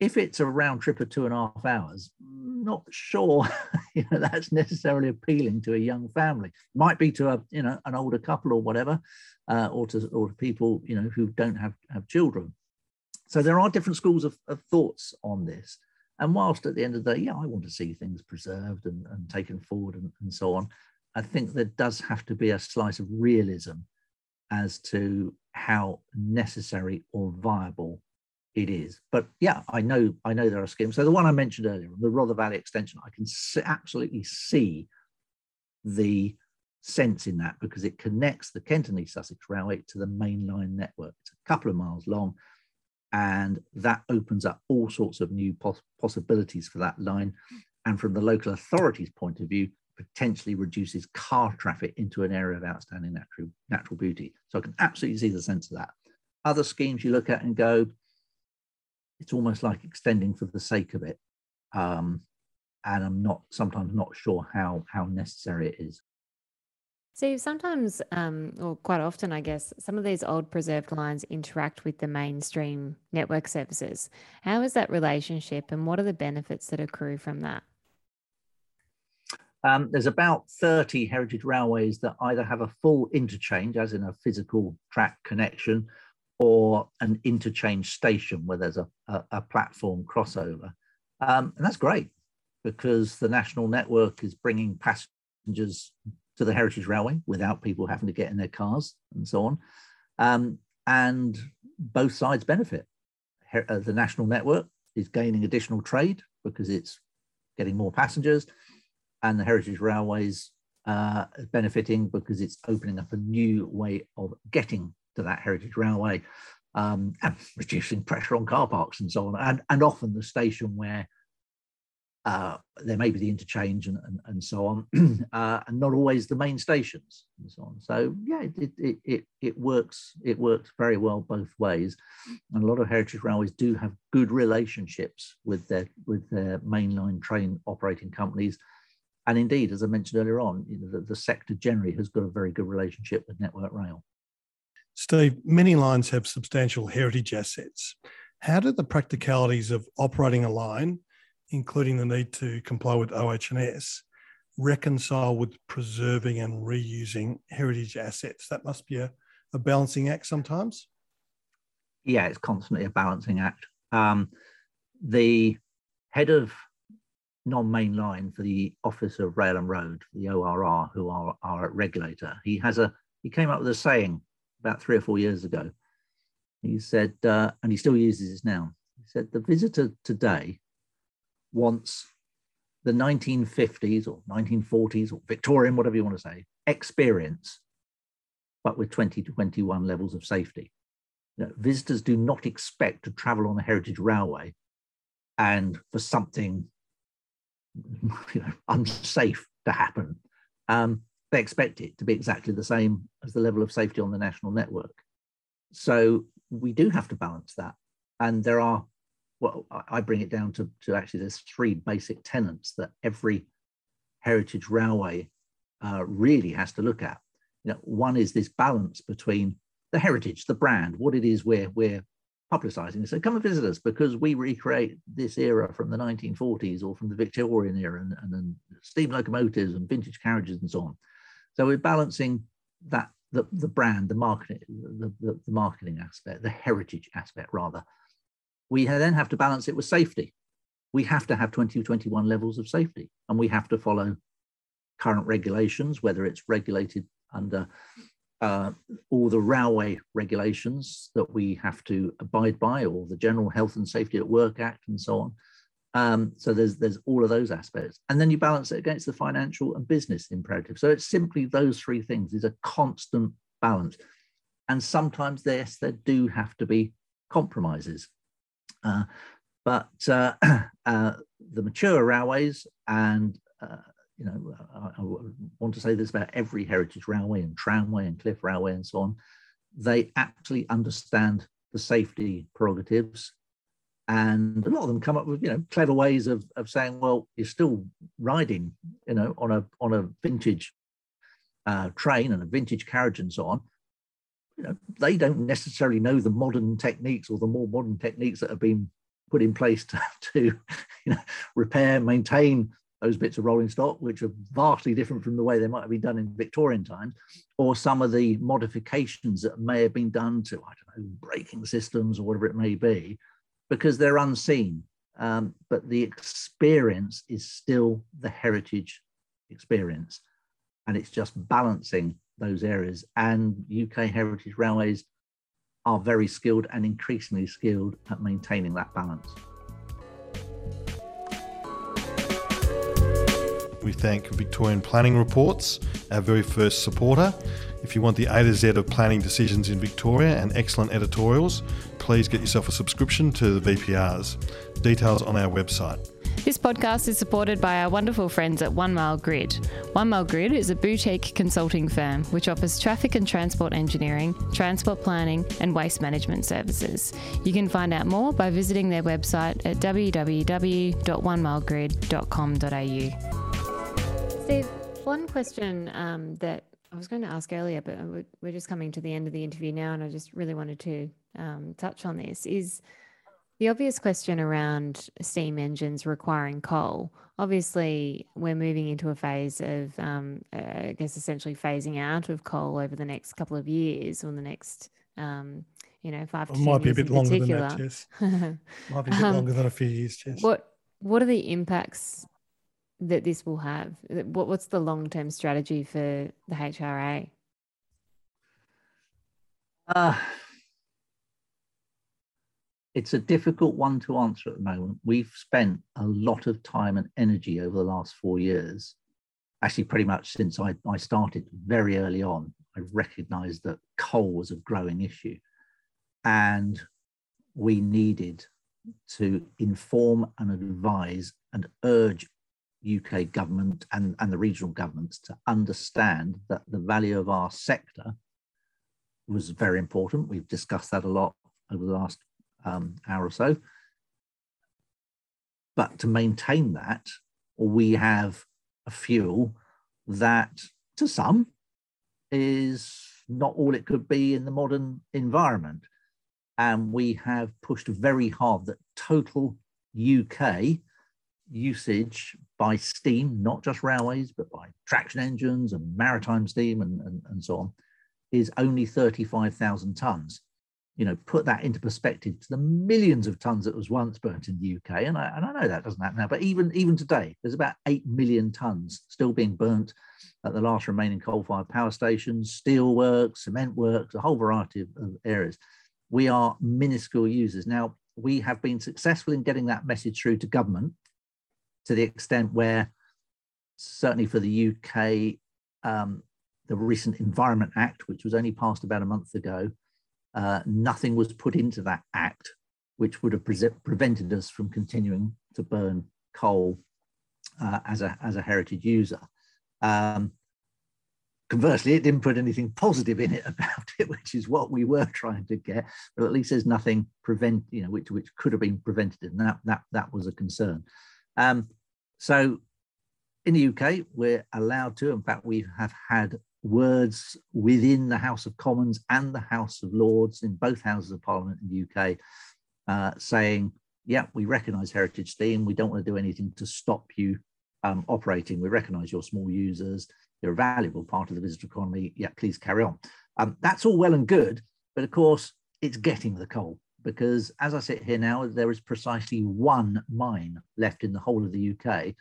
if it's a round trip of two and a half hours, not sure you know that's necessarily appealing to a young family. Might be to a you know an older couple or whatever, uh, or to or to people you know who don't have have children. So there are different schools of, of thoughts on this. And whilst at the end of the day, yeah, I want to see things preserved and, and taken forward and, and so on, I think there does have to be a slice of realism as to how necessary or viable it is. But yeah, I know I know there are schemes. So the one I mentioned earlier, the Rother Valley extension, I can see, absolutely see the sense in that because it connects the Kent and East Sussex Railway to the mainline network. It's a couple of miles long, and that opens up all sorts of new pos- possibilities for that line. And from the local authorities' point of view, potentially reduces car traffic into an area of outstanding natural natural beauty. So I can absolutely see the sense of that. Other schemes you look at and go, it's almost like extending for the sake of it. Um, and I'm not sometimes not sure how how necessary it is. So sometimes, um, or quite often, I guess, some of these old preserved lines interact with the mainstream network services. How is that relationship, and what are the benefits that accrue from that? Um, there's about 30 heritage railways that either have a full interchange, as in a physical track connection, or an interchange station where there's a, a, a platform crossover. Um, and that's great because the national network is bringing passengers to the Heritage Railway without people having to get in their cars and so on. Um, and both sides benefit. Her- uh, the national network is gaining additional trade because it's getting more passengers, and the Heritage Railways uh, benefiting because it's opening up a new way of getting to that heritage railway um, and reducing pressure on car parks and so on, and, and often the station where uh, there may be the interchange and, and, and so on, uh, and not always the main stations and so on. So yeah, it, it, it, it works it works very well both ways, and a lot of heritage railways do have good relationships with their with their mainline train operating companies, and indeed, as I mentioned earlier on, you know, the, the sector generally has got a very good relationship with Network Rail. Steve, many lines have substantial heritage assets. How do the practicalities of operating a line, including the need to comply with OH&S, reconcile with preserving and reusing heritage assets? That must be a, a balancing act sometimes. Yeah, it's constantly a balancing act. Um, the head of non-main line for the Office of Rail and Road, the ORR, who are our regulator, he has a he came up with a saying about three or four years ago. He said, uh, and he still uses this now. He said, the visitor today wants the 1950s or 1940s or Victorian, whatever you want to say, experience, but with 20 to 21 levels of safety. You know, visitors do not expect to travel on a heritage railway and for something you know, unsafe to happen. Um, they expect it to be exactly the same as the level of safety on the national network. So we do have to balance that. And there are, well, I bring it down to, to actually there's three basic tenants that every heritage railway uh, really has to look at. You know, one is this balance between the heritage, the brand, what it is we're, we're publicizing. So come and visit us because we recreate this era from the 1940s or from the Victorian era and, and, and steam locomotives and vintage carriages and so on. So we're balancing that the, the brand, the marketing, the, the, the marketing aspect, the heritage aspect rather. We then have to balance it with safety. We have to have 2021 levels of safety, and we have to follow current regulations, whether it's regulated under uh, all the railway regulations that we have to abide by, or the General Health and Safety at Work Act, and so on. Um, so there's there's all of those aspects, and then you balance it against the financial and business imperative. So it's simply those three things. Is a constant balance, and sometimes yes, there do have to be compromises. Uh, but uh, uh, the mature railways, and uh, you know, I, I, want to say this about every heritage railway and tramway and cliff railway and so on, they actually understand the safety prerogatives and a lot of them come up with you know clever ways of, of saying well you're still riding you know on a on a vintage uh, train and a vintage carriage and so on. You know they don't necessarily know the modern techniques or the more modern techniques that have been put in place to, to you know repair maintain those bits of rolling stock which are vastly different from the way they might have been done in victorian times or some of the modifications that may have been done to i don't know braking systems or whatever it may be because they're unseen. Um, but the experience is still the heritage experience. And it's just balancing those areas. And UK Heritage Railways are very skilled and increasingly skilled at maintaining that balance. We thank Victorian Planning Reports, our very first supporter. If you want the A to Z of planning decisions in Victoria and excellent editorials, please get yourself a subscription to the VPRs. Details on our website. This podcast is supported by our wonderful friends at One Mile Grid. One Mile Grid is a boutique consulting firm which offers traffic and transport engineering, transport planning, and waste management services. You can find out more by visiting their website at www.onemilegrid.com.au. Steve, one question um, that I was going to ask earlier, but we're just coming to the end of the interview now, and I just really wanted to um, touch on this is The obvious question around steam engines requiring coal, obviously, we're moving into a phase of, um, I guess, essentially phasing out of coal over the next couple of years or the next, um, you know, five to It might be a bit longer than that, Jess. Might be a bit Um, longer than a few years, Jess. What What are the impacts that this will have? What What's the long term strategy for the HRA? Uh, it's a difficult one to answer at the moment. We've spent a lot of time and energy over the last four years, actually, pretty much since I, I started very early on. I recognized that coal was a growing issue and we needed to inform and advise and urge UK government and, and the regional governments to understand that the value of our sector was very important. We've discussed that a lot over the last um, hour or so. But to maintain that, we have a fuel that, to some, is not all it could be in the modern environment. And we have pushed very hard that total UK usage by steam, not just railways, but by traction engines and maritime steam and, and, and so on, is only 35,000 tons. You know, put that into perspective to the millions of tons that was once burnt in the UK. And I, and I know that doesn't happen now, but even, even today, there's about 8 million tons still being burnt at the last remaining coal-fired power stations, steel works, cement works, a whole variety of, of areas. We are minuscule users. Now, we have been successful in getting that message through to government to the extent where, certainly for the UK, um, the recent Environment Act, which was only passed about a month ago, uh, nothing was put into that act which would have pre prevented us from continuing to burn coal uh, as, a, as a heritage user. Um, conversely, it didn't put anything positive in it about it, which is what we were trying to get. But at least there's nothing prevent, you know, which which could have been prevented, and that that that was a concern. Um, so in the UK, we're allowed to. In fact, we have had words within the House of Commons and the House of Lords in both houses of Parliament in the UK uh, saying, yeah, we recognise heritage steam. We don't want to do anything to stop you um, operating. We recognise your small users. You're a valuable part of the visitor economy. Yeah, please carry on. Um, that's all well and good, but of course, it's getting the coal because as I sit here now, there is precisely one mine left in the whole of the UK.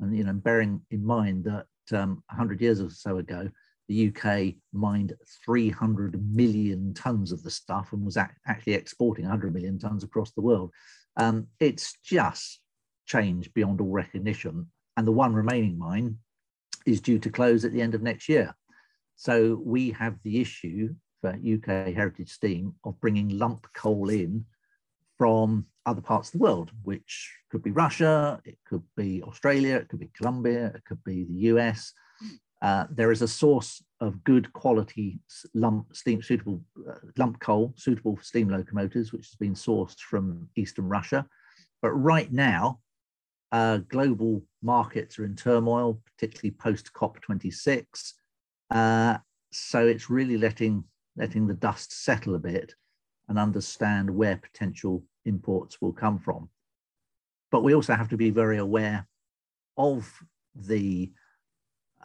And, you know, bearing in mind that um, 100 years or so ago, the UK mined 300 million tons of the stuff and was actually exporting 100 million tons across the world. Um, it's just changed beyond all recognition. And the one remaining mine is due to close at the end of next year. So we have the issue for UK Heritage Steam of bringing lump coal in from other parts of the world, which could be Russia, it could be Australia, it could be Colombia, it could be the US. Uh, there is a source of good quality lump steam suitable uh, lump coal suitable for steam locomotives, which has been sourced from eastern Russia. But right now, uh, global markets are in turmoil, particularly post COP26. Uh, so it's really letting letting the dust settle a bit and understand where potential imports will come from. But we also have to be very aware of the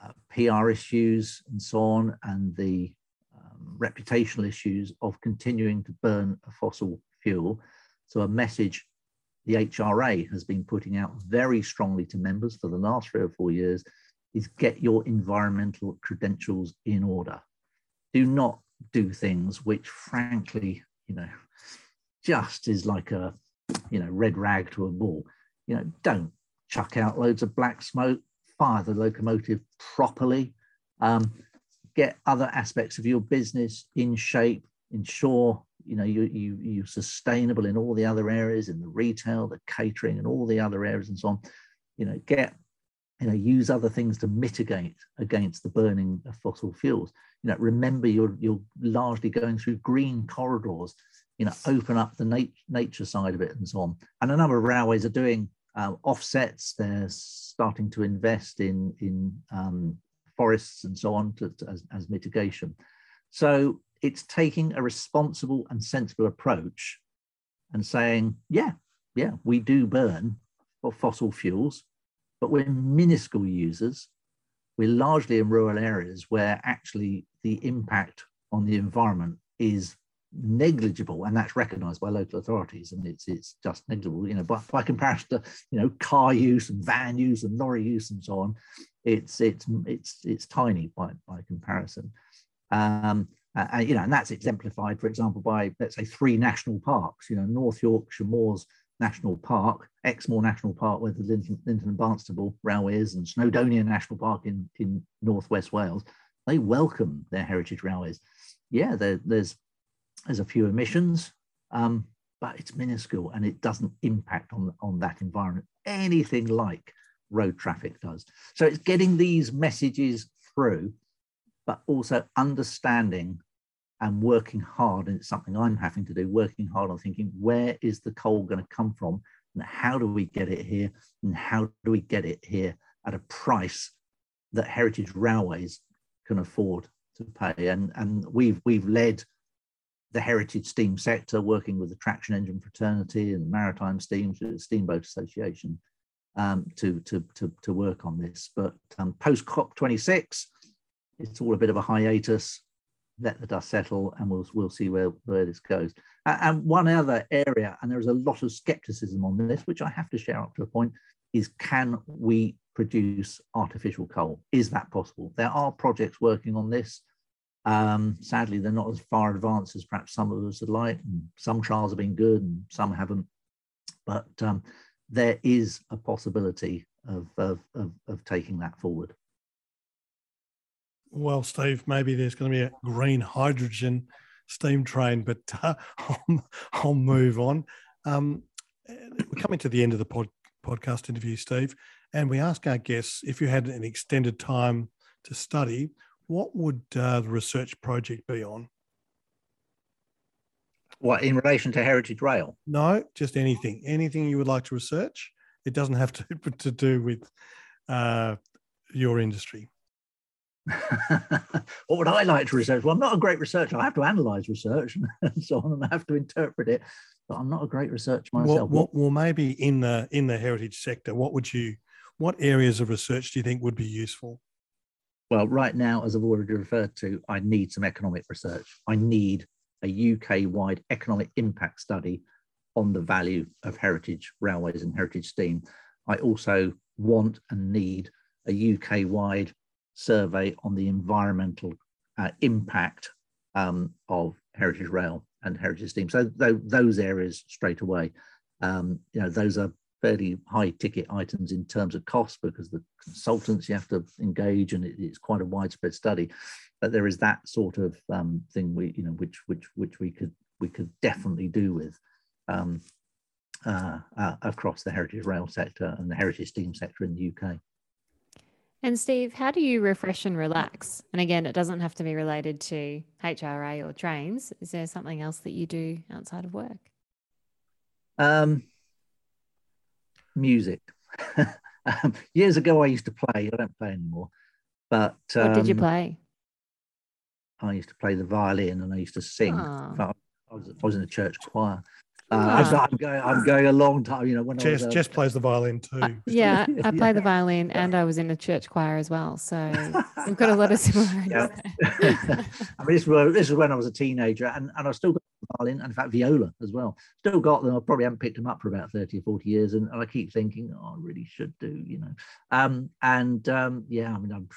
uh, PR issues and so on, and the um, reputational issues of continuing to burn a fossil fuel. So, a message the HRA has been putting out very strongly to members for the last three or four years is get your environmental credentials in order. Do not do things which, frankly, you know, just is like a, you know, red rag to a bull. You know, don't chuck out loads of black smoke, fire the locomotive properly, um, get other aspects of your business in shape, ensure you know you you you're sustainable in all the other areas in the retail the catering and all the other areas and so on you know get you know use other things to mitigate against the burning of fossil fuels. You know remember you're you're largely going through green corridors you know open up the nat- nature side of it and so on. And a number of railways are doing um, offsets. They're starting to invest in in um, forests and so on to, to, as, as mitigation. So it's taking a responsible and sensible approach and saying, yeah, yeah, we do burn fossil fuels, but we're minuscule users. We're largely in rural areas where actually the impact on the environment is negligible and that's recognized by local authorities and it's it's just negligible you know by, by comparison to you know car use and van use and lorry use and so on it's it's it's it's tiny by by comparison um and, you know and that's exemplified for example by let's say three national parks you know north yorkshire moors national park exmoor national park where the Lynton, Lynton and Barnstaple railway is and snowdonia national park in in northwest wales they welcome their heritage railways yeah there, there's there's a few emissions, um, but it's minuscule and it doesn't impact on, on that environment anything like road traffic does. So it's getting these messages through, but also understanding and working hard. And it's something I'm having to do, working hard on thinking where is the coal going to come from and how do we get it here and how do we get it here at a price that heritage railways can afford to pay. And, and we've, we've led the heritage steam sector, working with the traction engine fraternity and the maritime steams, the Steamboat Association, um, to, to, to, to work on this. But um, post COP26, it's all a bit of a hiatus. Let the dust settle, and we'll we'll see where where this goes. And one other area, and there's a lot of skepticism on this, which I have to share up to a point, is can we produce artificial coal? Is that possible? There are projects working on this. Um, sadly, they're not as far advanced as perhaps some of us would like. Some trials have been good and some haven't. But um, there is a possibility of, of, of, of taking that forward. Well, Steve, maybe there's going to be a green hydrogen steam train, but uh, I'll, I'll, move on. Um, we're coming to the end of the pod, podcast interview, Steve, and we ask our guests if you had an extended time to study, what would uh, the research project be on? What in relation to Heritage Rail? No, just anything. Anything you would like to research. It doesn't have to to do with uh, your industry. what would I like to research? Well, I'm not a great researcher. I have to analyze research and so on, and I have to interpret it. But I'm not a great researcher myself. Well, well, well, maybe in the in the heritage sector, what would you, what areas of research do you think would be useful? Well, right now, as I've already referred to, I need some economic research. I need a UK wide economic impact study on the value of heritage railways and heritage steam. I also want and need a UK wide survey on the environmental uh, impact um, of heritage rail and heritage steam. So th- those areas straight away, um, you know, those are fairly high ticket items in terms of cost because the consultants you have to engage and it, it's quite a widespread study but there is that sort of um, thing we you know which which which we could we could definitely do with um, uh, uh, across the heritage rail sector and the heritage steam sector in the UK. And Steve, how do you refresh and relax? And again, it doesn't have to be related to HRA or trains. Is there something else that you do outside of work? Um, music. um, years ago, I used to play. I don't play anymore. But um, what did you um, play? I used to play the violin and I used to sing. I was, I was in a church choir. Uh, I'm going. I'm going a long time. You know, when Jess, I was, uh, Jess plays the violin too. Uh, yeah, I play yeah. the violin, and I was in a church choir as well. So we've got a lot of similarities. Yeah. I mean, this was, this was when I was a teenager, and, and I still got the violin, and in fact, viola as well. Still got them. I probably haven't picked them up for about thirty or forty years, and, and I keep thinking, oh, I really should do. You know, um, and um, yeah, I mean, I'm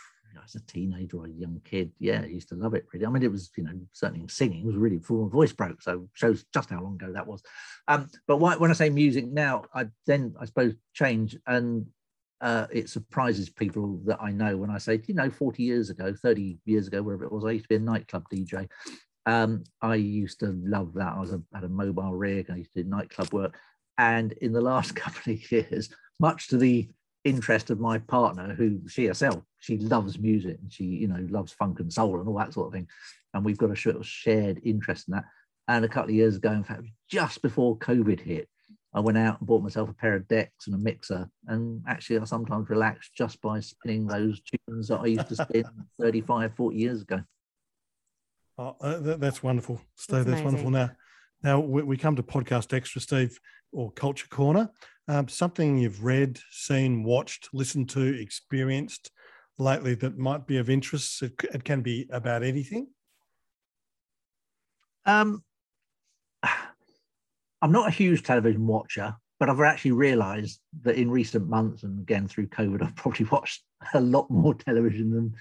as a teenager or a young kid, yeah, I used to love it really. I mean, it was, you know, certainly singing was really full my voice broke. So shows just how long ago that was. Um, but why, when I say music now, I then I suppose change and uh, it surprises people that I know when I say, you know, 40 years ago, 30 years ago, wherever it was, I used to be a nightclub DJ. Um, I used to love that. I was a, had a mobile rig. I used to do nightclub work. And in the last couple of years, much to the interest of my partner, who she herself, she loves music and she, you know, loves funk and soul and all that sort of thing. And we've got a sort of shared interest in that. And a couple of years ago, in fact, just before COVID hit, I went out and bought myself a pair of decks and a mixer. And actually, I sometimes relax just by spinning those tunes that I used to spin 35, 40 years ago. Oh, uh, that's wonderful. Steve, that's, that's wonderful. Now, Now we, we come to podcast extra, Steve, or culture corner. Um, something you've read, seen, watched, listened to, experienced lately that might be of interest. It, it can be about anything. Um, I'm not a huge television watcher, but I've actually realised that in recent months, and again through COVID, I've probably watched a lot more television than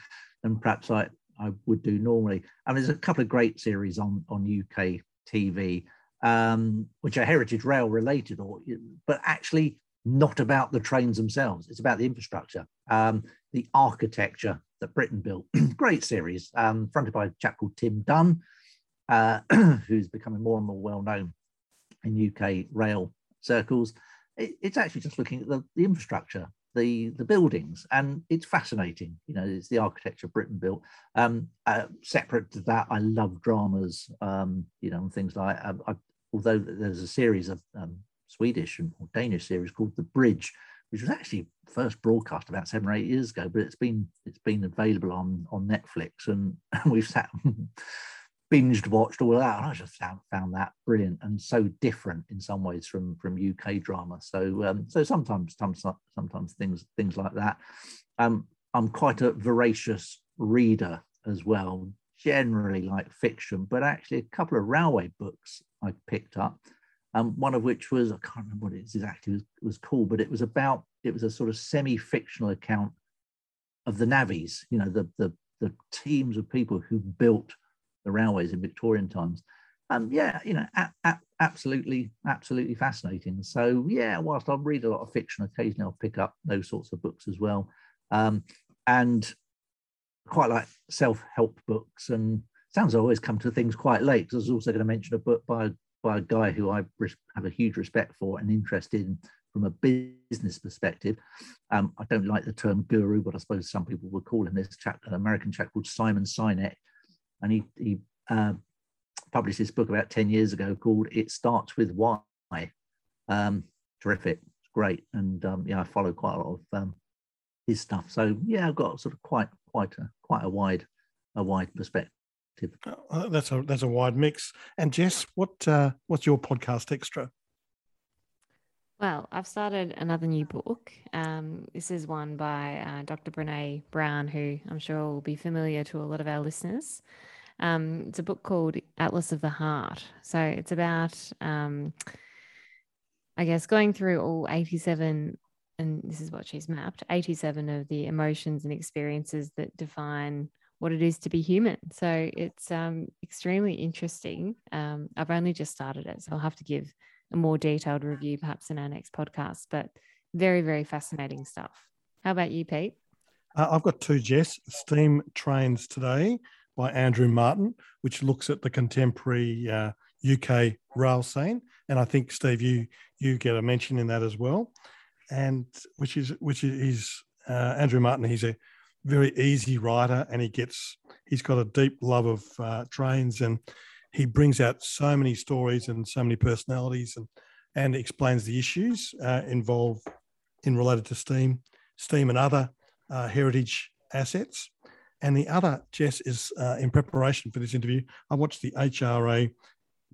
than perhaps I, I would do normally. I And there's a couple of great series on on UK TV, um, which are heritage rail related, or but actually not about the trains themselves. It's about the infrastructure, um, the architecture that Britain built. great series, um, fronted by a chap called Tim Dunn, uh, who's becoming more and more well known in UK rail circles. It, it's actually just looking at the, the infrastructure, the the buildings, and it's fascinating. You know, it's the architecture Britain built. Um, uh, separate to that, I love dramas. Um, you know, and things like. Um, I, although there's a series of um, Swedish and or Danish series called The Bridge, which was actually first broadcast about seven or eight years ago, but it's been it's been available on on Netflix, and, and we've sat binged watched all that and i just found, found that brilliant and so different in some ways from from uk drama. So um so sometimes sometimes things things like that. Um i'm quite a voracious reader as well generally like fiction but actually a couple of railway books i picked up um one of which was i can't remember what it exactly was, was called but it was about it was a sort of semi-fictional account of the navvies you know the the the teams of people who built the railways in Victorian times. Um, yeah, you know, a- a- absolutely, absolutely fascinating. So yeah, whilst I read a lot of fiction, occasionally I'll pick up those sorts of books as well, um, and quite like self-help books. And sounds I always come to things quite late. Because I was also going to mention a book by by a guy who I have a huge respect for and interest in from a business perspective. Um, I don't like the term guru, but I suppose some people would call him this chap, an American chap called Simon Sinek, and he, he uh, published this book about 10 years ago called It Starts With Why. Um, terrific, it's great. And um, yeah, I follow quite a lot of um, his stuff. So yeah, I've got sort of quite, quite a, quite a wide, a wide perspective. Uh, that's a that's a wide mix. And Jess, what uh, what's your podcast extra? Well, I've started another new book. Um, this is one by uh, Dr. Brene Brown, who I'm sure will be familiar to a lot of our listeners. Um, it's a book called Atlas of the Heart. So it's about, um, I guess, going through all 87, and this is what she's mapped 87 of the emotions and experiences that define what it is to be human. So it's um, extremely interesting. Um, I've only just started it, so I'll have to give a more detailed review perhaps in our next podcast. But very, very fascinating stuff. How about you, Pete? Uh, I've got two, Jess. Steam Trains Today by Andrew Martin, which looks at the contemporary uh, UK rail scene. And I think, Steve, you you get a mention in that as well. And which is which is uh, Andrew Martin. He's a very easy writer, and he gets he's got a deep love of uh, trains and he brings out so many stories and so many personalities and and explains the issues uh, involved in related to steam, steam and other uh, heritage assets. And the other, Jess, is uh, in preparation for this interview. I watched the HRA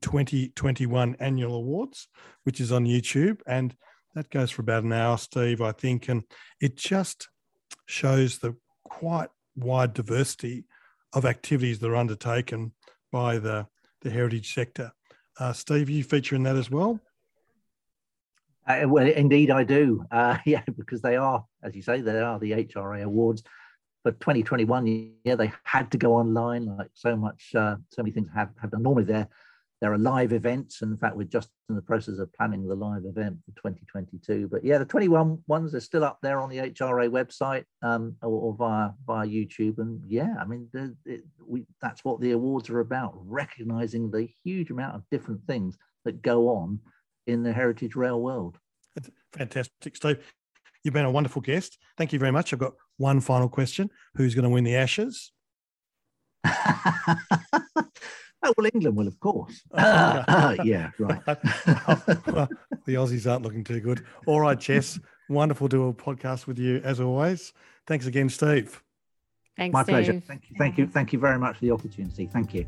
2021 annual awards, which is on YouTube, and that goes for about an hour, Steve, I think, and it just shows the quite wide diversity of activities that are undertaken by the the heritage sector. Uh, Steve, you feature in that as well. Uh, well, indeed, I do. Uh, yeah, because they are, as you say, they are the HRA awards for 2021. Yeah, they had to go online, like so much, uh, so many things have, have done. Normally, they're there are live events. And in fact, we're just in the process of planning the live event for 2022. But yeah, the 21 ones are still up there on the HRA website um, or, or, via via YouTube. And yeah, I mean, it, we, that's what the awards are about, recognizing the huge amount of different things that go on in the heritage rail world. Fantastic, Steve. You've been a wonderful guest. Thank you very much. I've got one final question. Who's going to win the Ashes? Oh, well, England will, of course. Uh, yeah, right. well, the Aussies aren't looking too good. All right, Jess. Wonderful to do a podcast with you as always. Thanks again, Steve. Thanks, My Steve. pleasure. Thank you. Thank you. Thank you very much for the opportunity. Thank you.